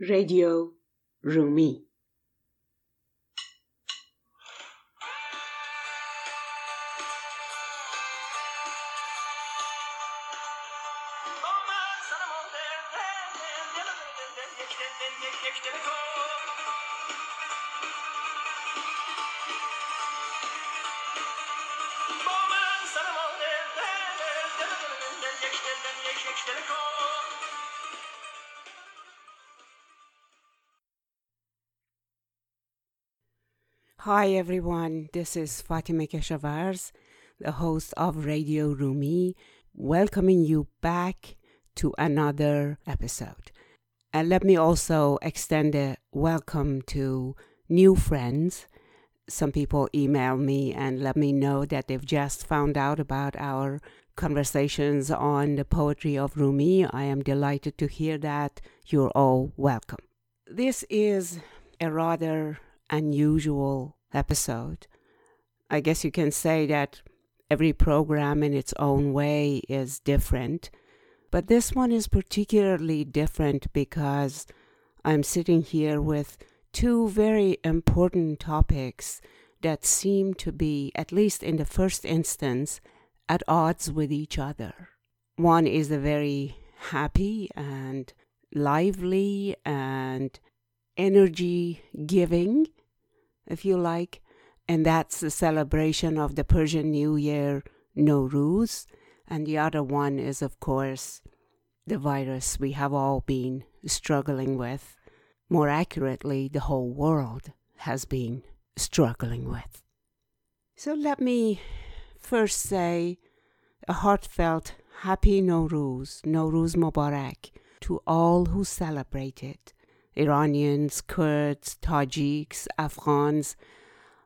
Radio Rumi。Hi everyone, this is Fatemeh Keshavarz, the host of Radio Rumi, welcoming you back to another episode. And let me also extend a welcome to new friends. Some people email me and let me know that they've just found out about our conversations on the poetry of Rumi. I am delighted to hear that. You're all welcome. This is a rather unusual episode. I guess you can say that every program in its own way is different, but this one is particularly different because I'm sitting here with two very important topics that seem to be, at least in the first instance, at odds with each other. One is a very happy and lively and energy giving if you like, and that's the celebration of the Persian New Year, Nowruz. And the other one is, of course, the virus we have all been struggling with. More accurately, the whole world has been struggling with. So let me first say a heartfelt Happy Nowruz, Nowruz Mubarak, to all who celebrate it Iranians, Kurds, Tajiks, Afghans,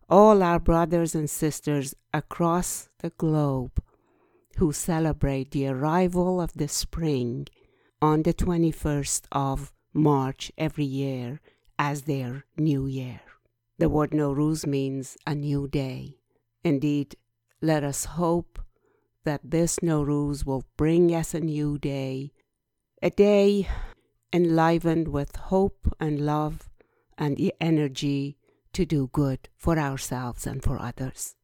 all our brothers and sisters across the globe who celebrate the arrival of the spring on the 21st of March every year as their new year. The word Nowruz means a new day. Indeed, let us hope that this Nowruz will bring us a new day, a day enlivened with hope and love and energy to do good for ourselves and for others.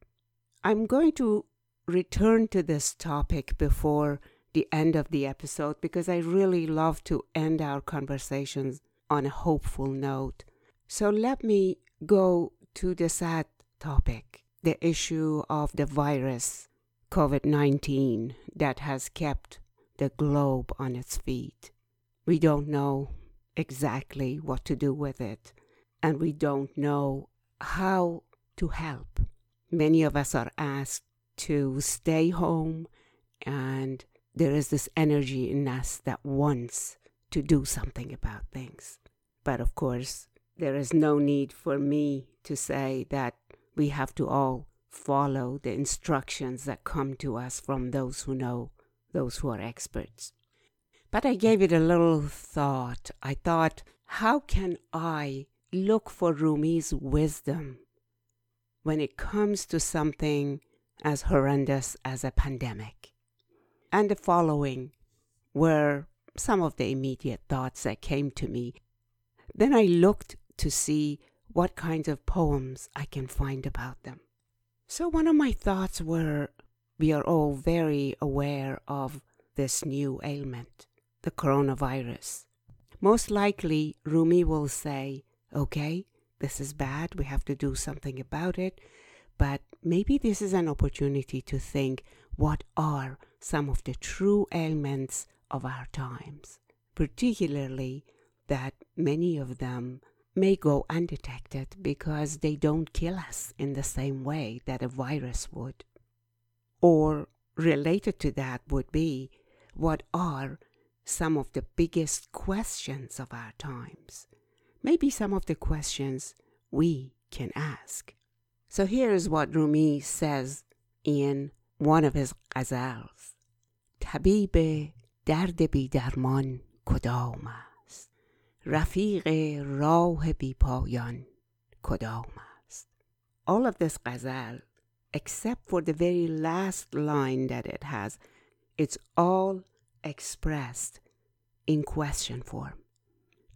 I'm going to return to this topic before the end of the episode because I really love to end our conversations on a hopeful note. So let me go to the sad topic the issue of the virus, COVID 19, that has kept the globe on its feet. We don't know exactly what to do with it, and we don't know how to help. Many of us are asked to stay home, and there is this energy in us that wants to do something about things. But of course, there is no need for me to say that we have to all follow the instructions that come to us from those who know, those who are experts. But I gave it a little thought. I thought, how can I look for Rumi's wisdom when it comes to something as horrendous as a pandemic? And the following were some of the immediate thoughts that came to me. Then I looked to see what kinds of poems I can find about them. So one of my thoughts were we are all very aware of this new ailment the coronavirus. Most likely, Rumi will say, okay, this is bad, we have to do something about it, but maybe this is an opportunity to think what are some of the true ailments of our times, particularly that many of them may go undetected because they don't kill us in the same way that a virus would. Or related to that would be what are some of the biggest questions of our times, maybe some of the questions we can ask. So here is what Rumi says in one of his ghazals. طبیب درد بی درمان کدام است رفیق راه بی پایان کدام است all of this ghazal except for the very last line that it has it's all expressed in question form.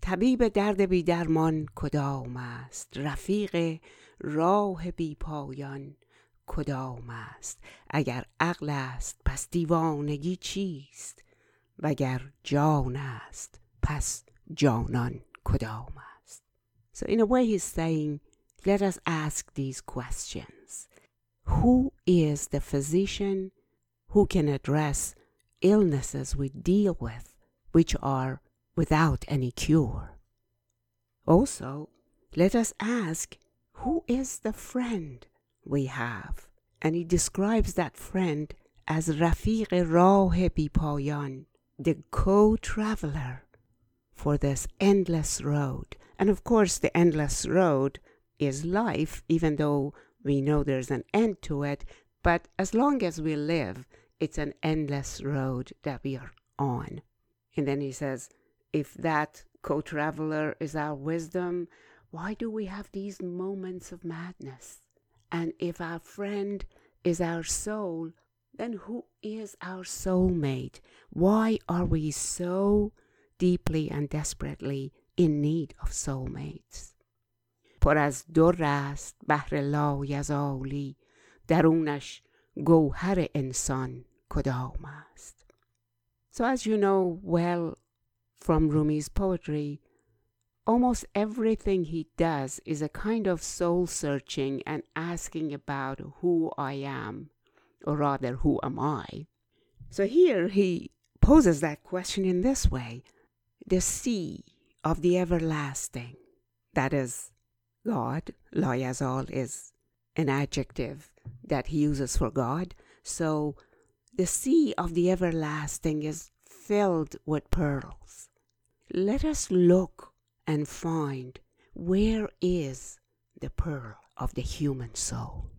طبیب درد بی درمان کدام است رفیق راه بی پایان کدام است اگر عقل است پس دیوانگی چیست وگر جان است پس جانان کدام است So in a way he's saying let us ask these questions Who is the physician who can address illnesses we deal with which are without any cure? Also, let us ask who is the friend we have? And he describes that friend as Rafiq Rah Bipayan, the co traveler for this endless road. And of course, the endless road is life, even though we know there's an end to it. But as long as we live, it's an endless road that we are on. And then he says, if that co traveler is our wisdom, why do we have these moments of madness? And if our friend is our soul, then who is our soulmate? Why are we so deeply and desperately in need of soulmates? پر از در است بحر لایزالی درونش گوهر انسان کدام است So as you know well from Rumi's poetry, almost everything he does is a kind of soul searching and asking about who I am, or rather, who am I? So here he poses that question in this way the sea of the everlasting, that is, God, Layazal is an adjective that he uses for God. So the sea of the everlasting is filled with pearls. Let us look and find where is the pearl of the human soul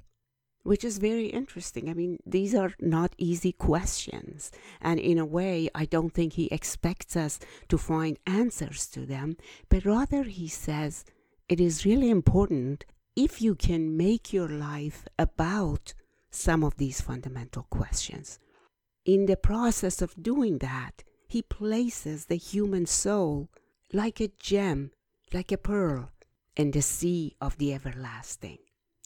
which is very interesting. I mean, these are not easy questions. And in a way, I don't think he expects us to find answers to them, but rather he says, it is really important if you can make your life about some of these fundamental questions. In the process of doing that, he places the human soul like a gem, like a pearl, in the sea of the everlasting.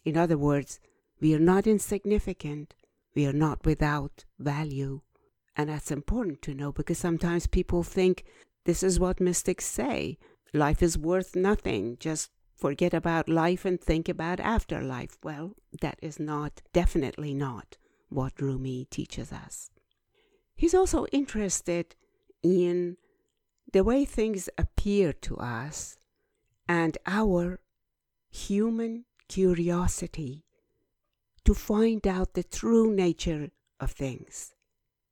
In other words, we are not insignificant, we are not without value. And that's important to know because sometimes people think this is what mystics say life is worth nothing. Just forget about life and think about afterlife. Well, that is not, definitely not, what Rumi teaches us. He's also interested in the way things appear to us and our human curiosity to find out the true nature of things.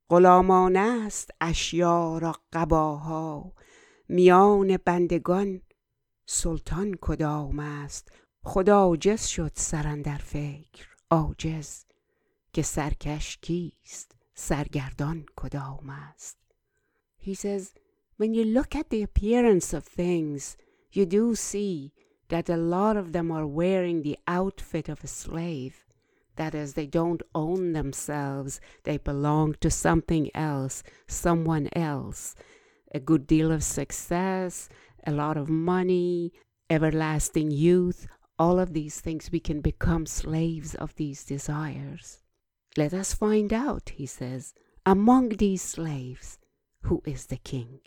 غلامان است اشیا را قباها میان بندگان سلطان کدام است خدا عاجز شد سرندر فکر عاجز که سرکش کیست سرگردان کدام است He says when you look at the appearance of things you do see that a lot of them are wearing the outfit of a slave that is, they don't own themselves, they belong to something else, someone else. A good deal of success, a lot of money, everlasting youth, all of these things, we can become slaves of these desires. Let us find out, he says, among these slaves, who is the king.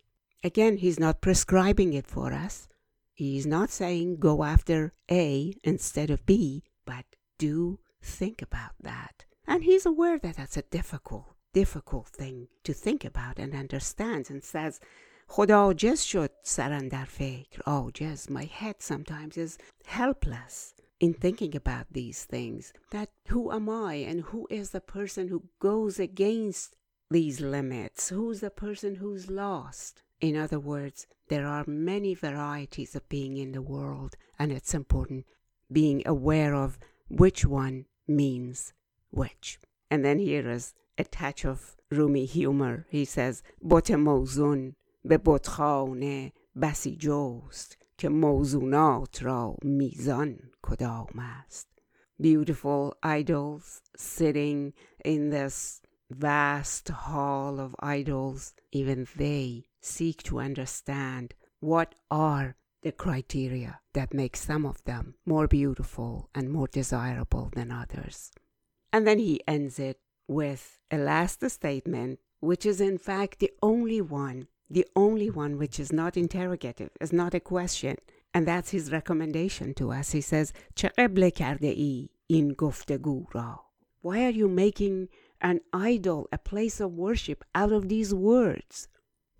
Again, he's not prescribing it for us. He's not saying go after A instead of B, but do think about that. And he's aware that that's a difficult, difficult thing to think about and understand and says, خدا just شد سرن در فکر عاجز my head sometimes is helpless in thinking about these things that who am I and who is the person who goes against these limits who's the person who's lost in other words there are many varieties of being in the world and it's important being aware of which one means which and then here is a touch of Rumi humor he says بت موزون به بتخانه بسی جست که موزونات را میزان کدام است beautiful idols sitting in this vast hall of idols even they seek to understand What are the criteria that make some of them more beautiful and more desirable than others? And then he ends it with a last statement, which is in fact the only one, the only one which is not interrogative, is not a question. And that's his recommendation to us. He says, چه قبله کرده ای این گفتگو را? Why are you making an idol, a place of worship out of these words?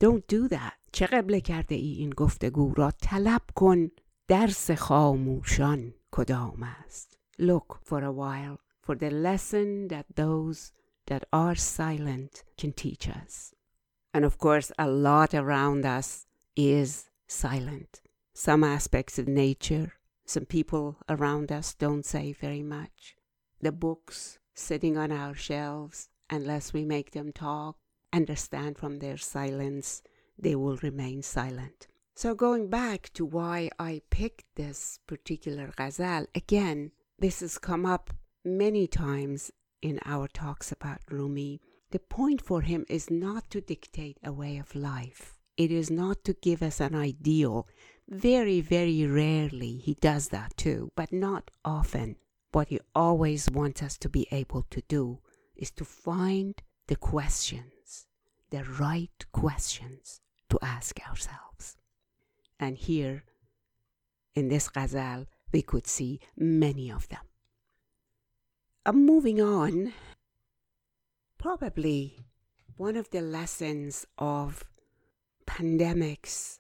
Don't do that. چه قبله کرده ای این گفتگو را طلب کن درس خاموشان کدام است Look for a while for the lesson that those that are silent can teach us. and of course, a lot around us is silent. Some aspects of nature, some people around us don't say very much. The books sitting on our shelves, unless we make them talk, understand from their silence, they will remain silent. So, going back to why I picked this particular ghazal, again, this has come up many times in our talks about Rumi. The point for him is not to dictate a way of life, it is not to give us an ideal. Very, very rarely he does that too, but not often. What he always wants us to be able to do is to find the questions, the right questions to ask ourselves. And here in this ghazal, we could see many of them. I'm moving on. Probably one of the lessons of pandemics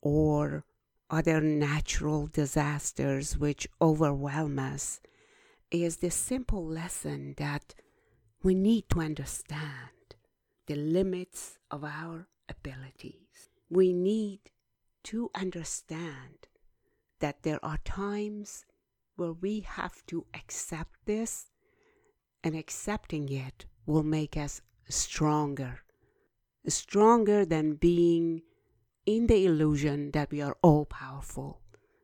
or other natural disasters which overwhelm us is the simple lesson that we need to understand the limits of our abilities. We need to understand that there are times where we have to accept this, and accepting it will make us stronger. Stronger than being in the illusion that we are all powerful.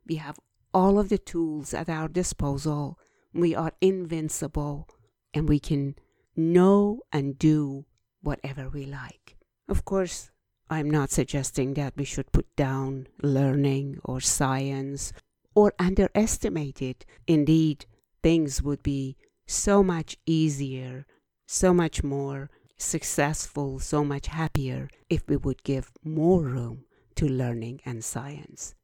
We have all of the tools at our disposal. We are invincible and we can know and do whatever we like. Of course, I'm not suggesting that we should put down learning or science or underestimate it. Indeed, things would be so much easier, so much more successful, so much happier if we would give more room to learning and science.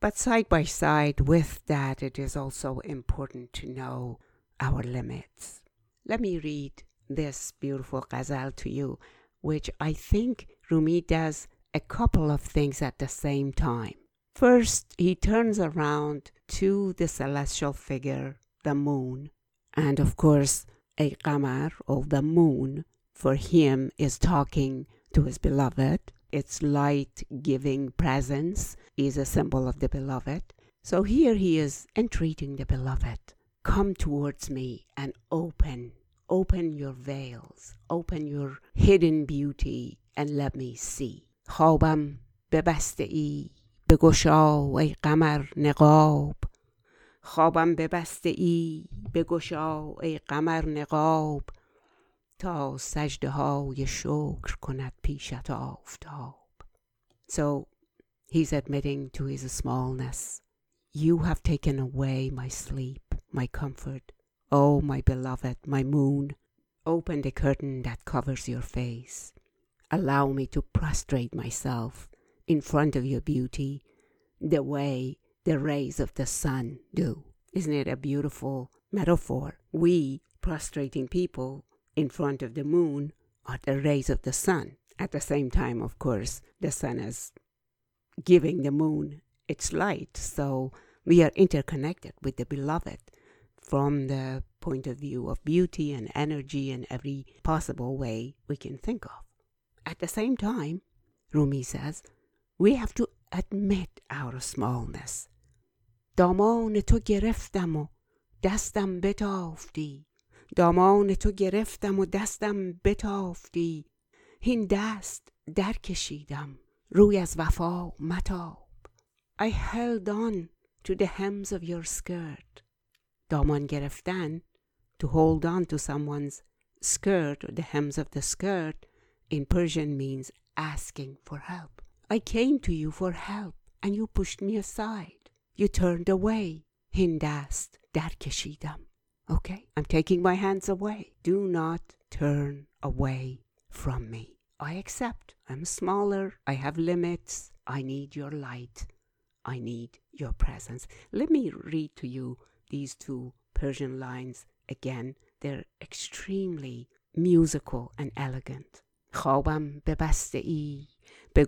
But side by side with that, it is also important to know our limits. Let me read this beautiful ghazal to you, which I think Rumi does a couple of things at the same time. First, he turns around to the celestial figure, the moon, and of course, qamar, or the moon, for him is talking to his beloved. Its light giving presence is a symbol of the beloved. So here he is entreating the beloved come towards me and open, open your veils, open your hidden beauty, and let me see. خوابم ببسته ای بگشا ای قمر نقاب خوابم ببسته ای بگشا ای قمر نقاب تا سجده های شکر کند پیشت آفتاب So he's admitting to his smallness. You have taken away my sleep, my comfort. Oh, my beloved, my moon, open the curtain that covers your face. Allow me to prostrate myself in front of your beauty the way the rays of the sun do. Isn't it a beautiful metaphor? We, prostrating people in front of the moon, are the rays of the sun. At the same time, of course, the sun is giving the moon its light. So we are interconnected with the beloved from the point of view of beauty and energy in every possible way we can think of. At the same time, Rumi says, we have to admit our smallness. دامان تو گرفتم و دستم بتافتی دامان تو گرفتم و دستم بتافتی هین دست در کشیدم روی از وفا متاب I held on to the hems of your skirt دامان گرفتن to hold on to someone's skirt or the hems of the skirt in Persian means asking for help I came to you for help and you pushed me aside. You turned away. Hindast در کشیدم. Okay, I'm taking my hands away. Do not turn away from me. I accept. I'm smaller. I have limits. I need your light. I need your presence. Let me read to you these two Persian lines again. They're extremely musical and elegant. خوابم ببسته ای به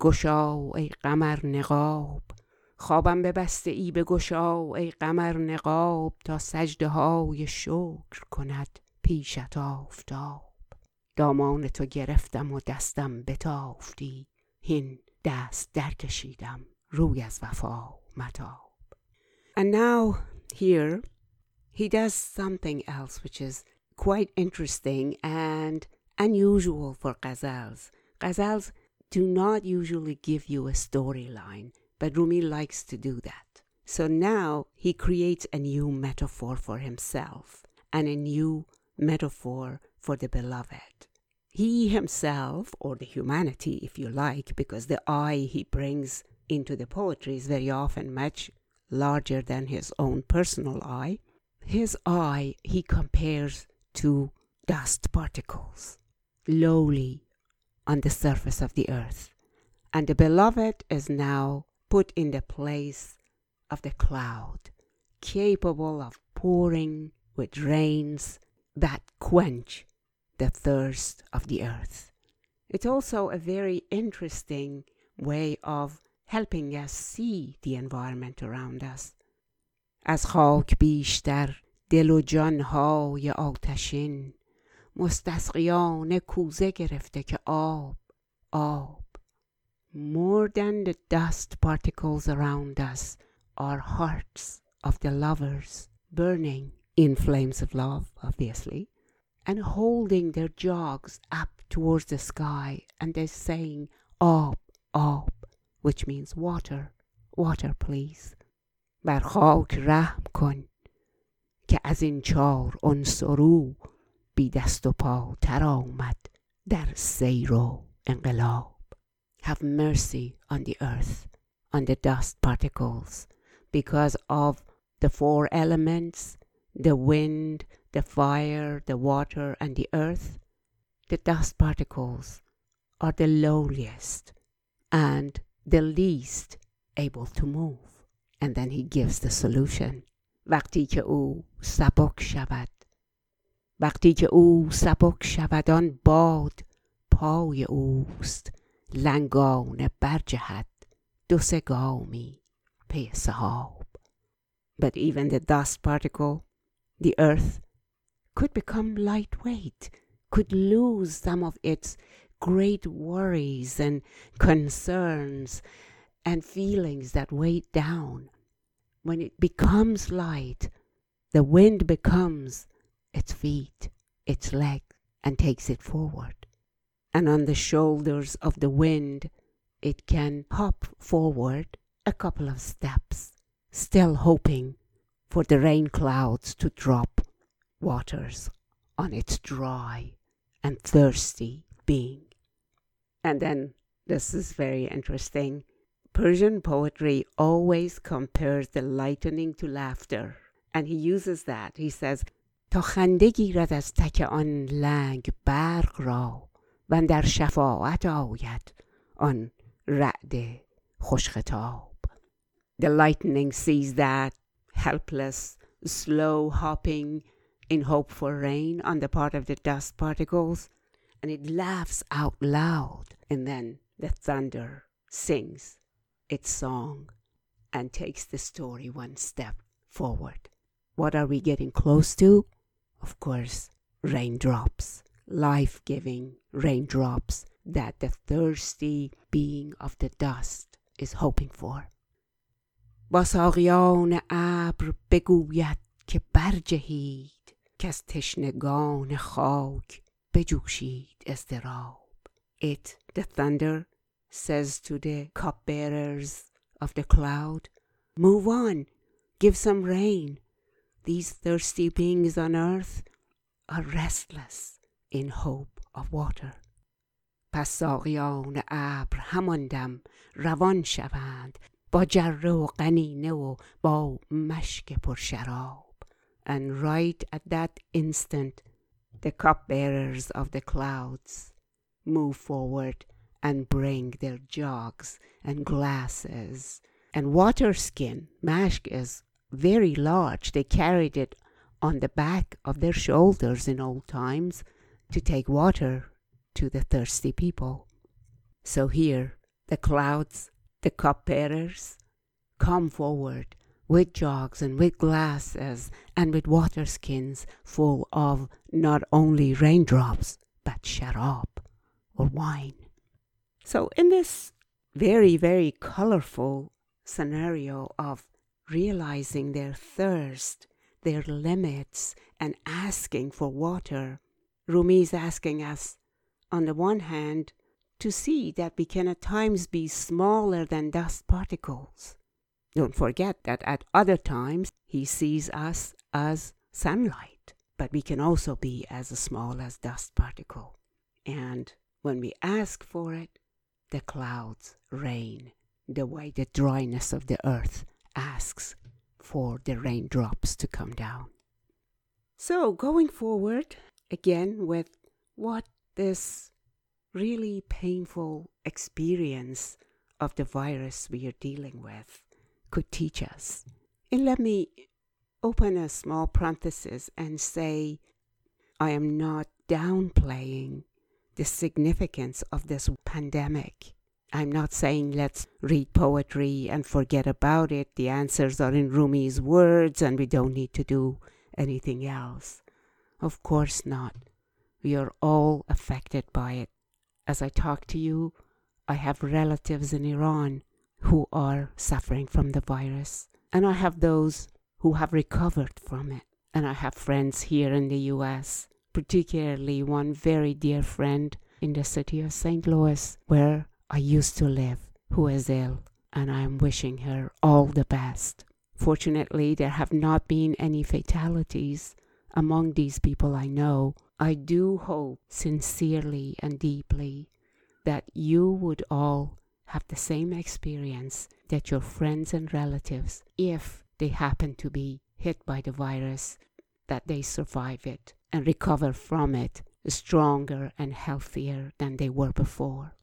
ای قمر نقاب خوابم ببسته ای به ای قمر نقاب تا سجده های شکر کند پیشت آفتاب دامان تو گرفتم و دستم بتافتی هین دست در کشیدم روی از وفا متاب And now here he does something else which is quite interesting and unusual for ghazals. Ghazals do not usually give you a storyline, but Rumi likes to do that. So now he creates a new metaphor for himself and a new metaphor for the beloved. He himself, or the humanity, if you like, because the I he brings into the poetry is very often much larger than his own personal I, his I he compares to dust particles, lowly on the surface of the earth. And the beloved is now put in the place of the cloud, capable of pouring with rains that quench the thirst of the earth. It's also a very interesting way of helping us see the environment around us. از خاک بیشتر دل و جانهای آتشین مستسقیان کوزه گرفته که آب آب more than the dust particles around us are hearts of the lovers burning in flames of love obviously and holding their jogs up towards the sky and they're saying آب آب which means water water please بر خاک رحم کن که از این چار عنصرو بی دست و پا تر آمد در سیر و انقلاب Have mercy on the earth, on the dust particles, because of the four elements, the wind, the fire, the water, and the earth, the dust particles are the lowliest and the least able to move. And then he gives the solution. وقتی که او سبک شود وقتی که او سبک شود آن باد پای اوست لنگانه برجهد دو سه گامی پی سحاب But even the dust particle, the earth, could become lightweight, could lose some of its great worries and concerns and feelings that weigh down when it becomes light, the wind becomes its feet, its leg, and takes it forward. And on the shoulders of the wind, it can hop forward a couple of steps, still hoping for the rain clouds to drop waters on its dry and thirsty being. And then, this is very interesting. Persian poetry always compares the lightning to laughter. And he uses that. He says, تا خنده گیرد از تک آن لنگ برق را و در شفاعت آید آن رعد خوشخطاب The lightning sees that helpless, slow hopping in hope for rain on the part of the dust particles, and it laughs out loud, and then the thunder sings its song and takes the story one step forward. What are we getting close to? Of course, raindrops, life giving raindrops that the thirsty being of the dust is hoping for. با ساقیان ابر بگوید که برجهید که از تشنگان خاک بجوشید اضطراب It, the thunder, says to the cupbearers of the cloud, Move on, give some rain. These thirsty beings on earth are restless in hope of water. پس ساقیان ابر هماندم روان شوند با جره و قنینه و با مشک پرشراب and right at that instant the cupbearers of the clouds move forward and bring their jugs and glasses and water skin. Mashk is very large. They carried it on the back of their shoulders in old times to take water to the thirsty people. So here, the clouds, the cupbearers, come forward with jugs and with glasses and with water skins full of not only raindrops but sharab or wine. So, in this very, very colorful scenario of realizing their thirst, their limits, and asking for water, Rumi is asking us, on the one hand, to see that we can at times be smaller than dust particles. Don't forget that at other times he sees us as sunlight, but we can also be as small as dust particle. And when we ask for it, the clouds rain the way the dryness of the earth asks for the raindrops to come down. So, going forward, again, with what this really painful experience of the virus we are dealing with could teach us. And let me open a small parenthesis and say I am not downplaying the significance of this pandemic. I'm not saying let's read poetry and forget about it. The answers are in Rumi's words and we don't need to do anything else. Of course not. We are all affected by it. As I talk to you, I have relatives in Iran who are suffering from the virus, and I have those who have recovered from it. And I have friends here in the US particularly one very dear friend in the city of St. Louis, where I used to live, who is ill, and I am wishing her all the best. Fortunately, there have not been any fatalities among these people I know. I do hope sincerely and deeply that you would all have the same experience that your friends and relatives, if they happen to be hit by the virus, that they survive it and recover from it stronger and healthier than they were before.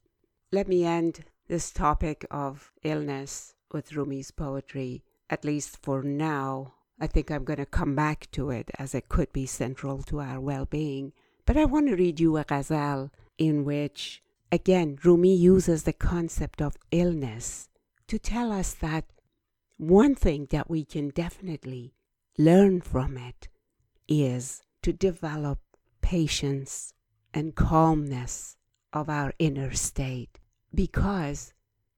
Let me end this topic of illness with Rumi's poetry, at least for now. I think I'm going to come back to it as it could be central to our well being. But I want to read you a ghazal in which, again, Rumi uses the concept of illness to tell us that one thing that we can definitely learn from it is to develop patience and calmness of our inner state because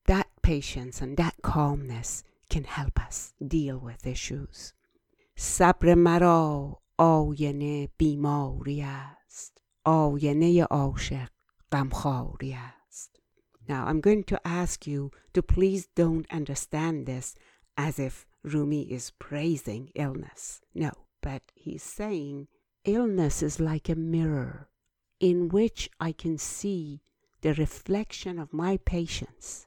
that patience and that calmness can help us deal with issues. صبر مرا آینه بیماری است آینه عاشق غمخواری است Now I'm going to ask you to please don't understand this as if Rumi is praising illness. No, but he's saying illness is like a mirror in which I can see the reflection of my patience,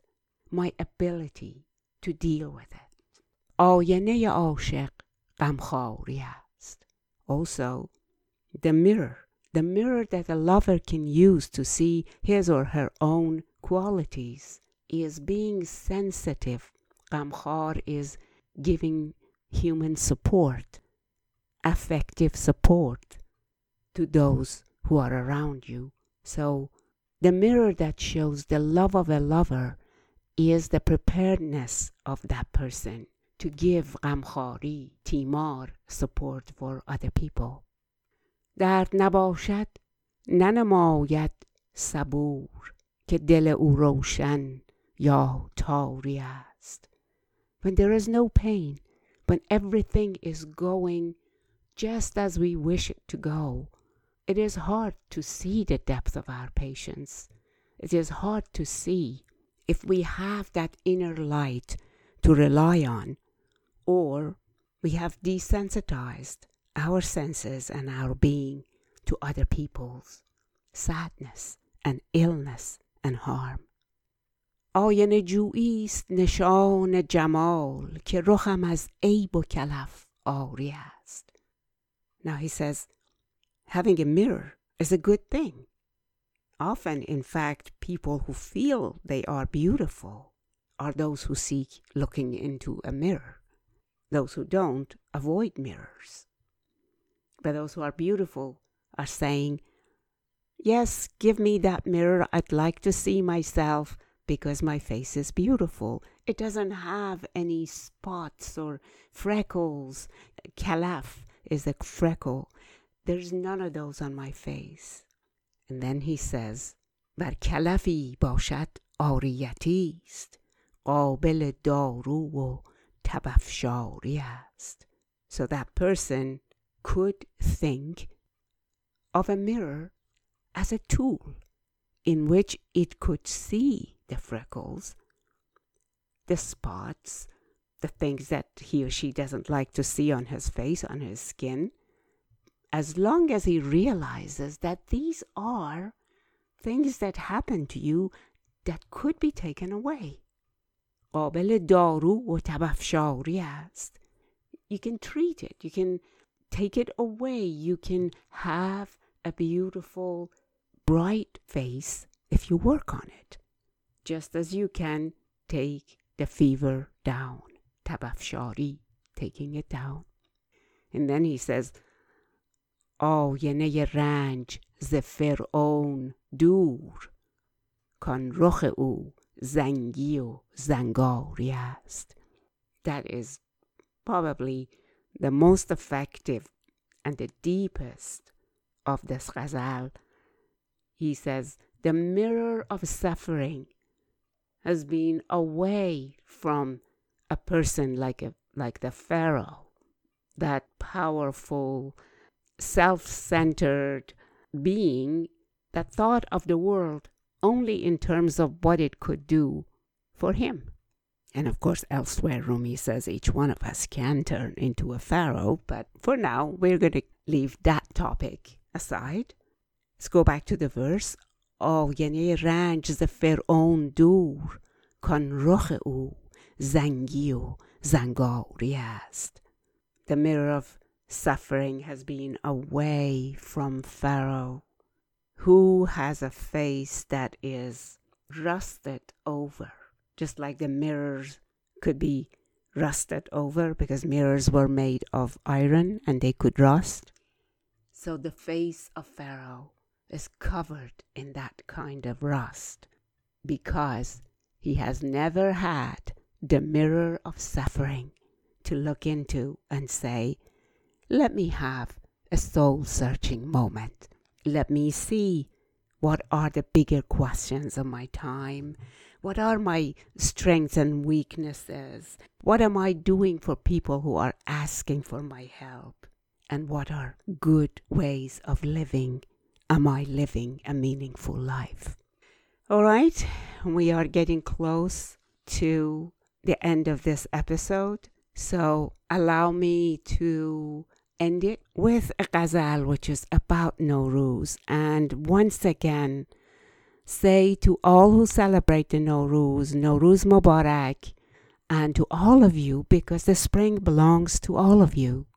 my ability to deal with it. آینه عاشق غمخواری است. Also, the mirror, the mirror that a lover can use to see his or her own qualities is being sensitive. غمخوار is giving human support affective support to those who are around you. So, the mirror that shows the love of a lover is the preparedness of that person to give غمخواری تیمار support for other people. درد نباشد ننماید صبور که دل او روشن یا تاری است. When there is no pain, when everything is going just as we wish it to go. It is hard to see the depth of our patience. It is hard to see if we have that inner light to rely on, or we have desensitized our senses and our being to other people's sadness and illness and harm. آینه جویی است نشان جمال که رخم از عیب و کلف آری است. Now he says, having a mirror is a good thing. Often, in fact, people who feel they are beautiful are those who seek looking into a mirror. Those who don't avoid mirrors. But those who are beautiful are saying, Yes, give me that mirror. I'd like to see myself because my face is beautiful. It doesn't have any spots or freckles. Calaf is a freckle. There's none of those on my face. And then he says, بر کلفی باشد آریتی است قابل دارو و تبفشاری است. So that person could think of a mirror as a tool in which it could see the freckles, the spots, the things that he or she doesn't like to see on his face, on his skin, as long as he realizes that these are things that happen to you that could be taken away. قابل دارو و تبفشاری است. You can treat it. You can take it away. You can have a beautiful, bright face if you work on it. Just as you can take the fever down. Tabafshari, taking it down. And then he says, آینه رنج ز فرعون دور کان رخ او زنگی و زنگاری است. That is probably the most effective and the deepest of this ghazal. He says, the mirror of suffering has been away from a person like a like the pharaoh that powerful self-centered being that thought of the world only in terms of what it could do for him and of course elsewhere rumi says each one of us can turn into a pharaoh but for now we're going to leave that topic aside let's go back to the verse آینه رنج ز فرعون دور کان رخ او زنگی و زنگاری است the mirror of suffering has been away from Pharaoh, who has a face that is rusted over, just like the mirrors could be rusted over because mirrors were made of iron and they could rust. So the face of Pharaoh is covered in that kind of rust because he has never had the mirror of suffering to look into and say, Let me have a soul searching moment. Let me see what are the bigger questions of my time. What are my strengths and weaknesses? What am I doing for people who are asking for my help? And what are good ways of living? Am I living a meaningful life? All right, we are getting close to the end of this episode. So allow me to end it with a ghazal which is about Nowruz. And once again, say to all who celebrate the Nowruz, Nowruz Mubarak, and to all of you, because the spring belongs to all of you.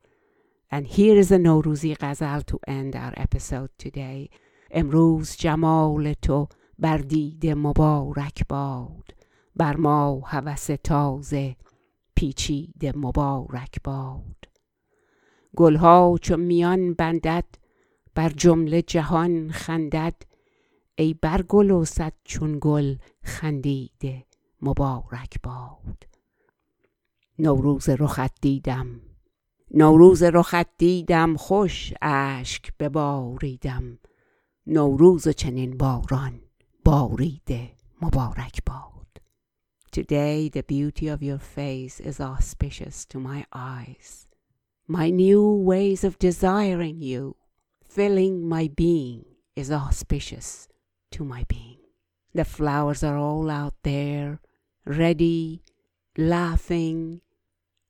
And here is a Nowruzi ghazal to end our episode today. امروز جمال تو بر دیده مبارک باد بر ما هوس تازه پیچیده مبارک باد گلها چو میان بندد بر جمله جهان خندد. ای بر گل و صد چون گل خندیده مبارک باد. نوروز رخت دیدم نوروز رخت دیدم خوش اشک بباریدم. نوروز چنین باران باریده مبارک باد. Today the beauty of your face is auspicious to my eyes. My new ways of desiring you, filling my being, is auspicious to my being. The flowers are all out there, ready, laughing,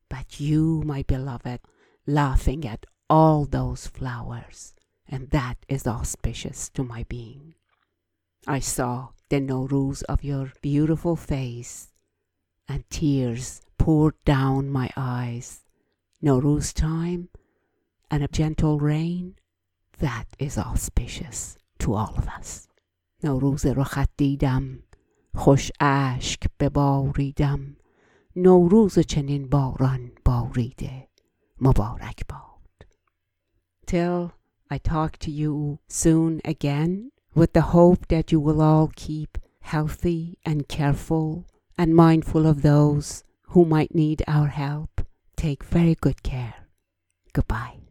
but you, my beloved, laughing at all those flowers, and that is auspicious to my being. I saw the Nowruz of your beautiful face, and tears poured down my eyes. Nowruz time and a gentle rain, that is auspicious to all of us. نوروز رخت دیدم خوش اشک بباریدم نوروز چنین باران باریده مبارک باد Till I talk to you soon again with the hope that you will all keep healthy and careful and mindful of those who might need our help. Take very good care. Goodbye.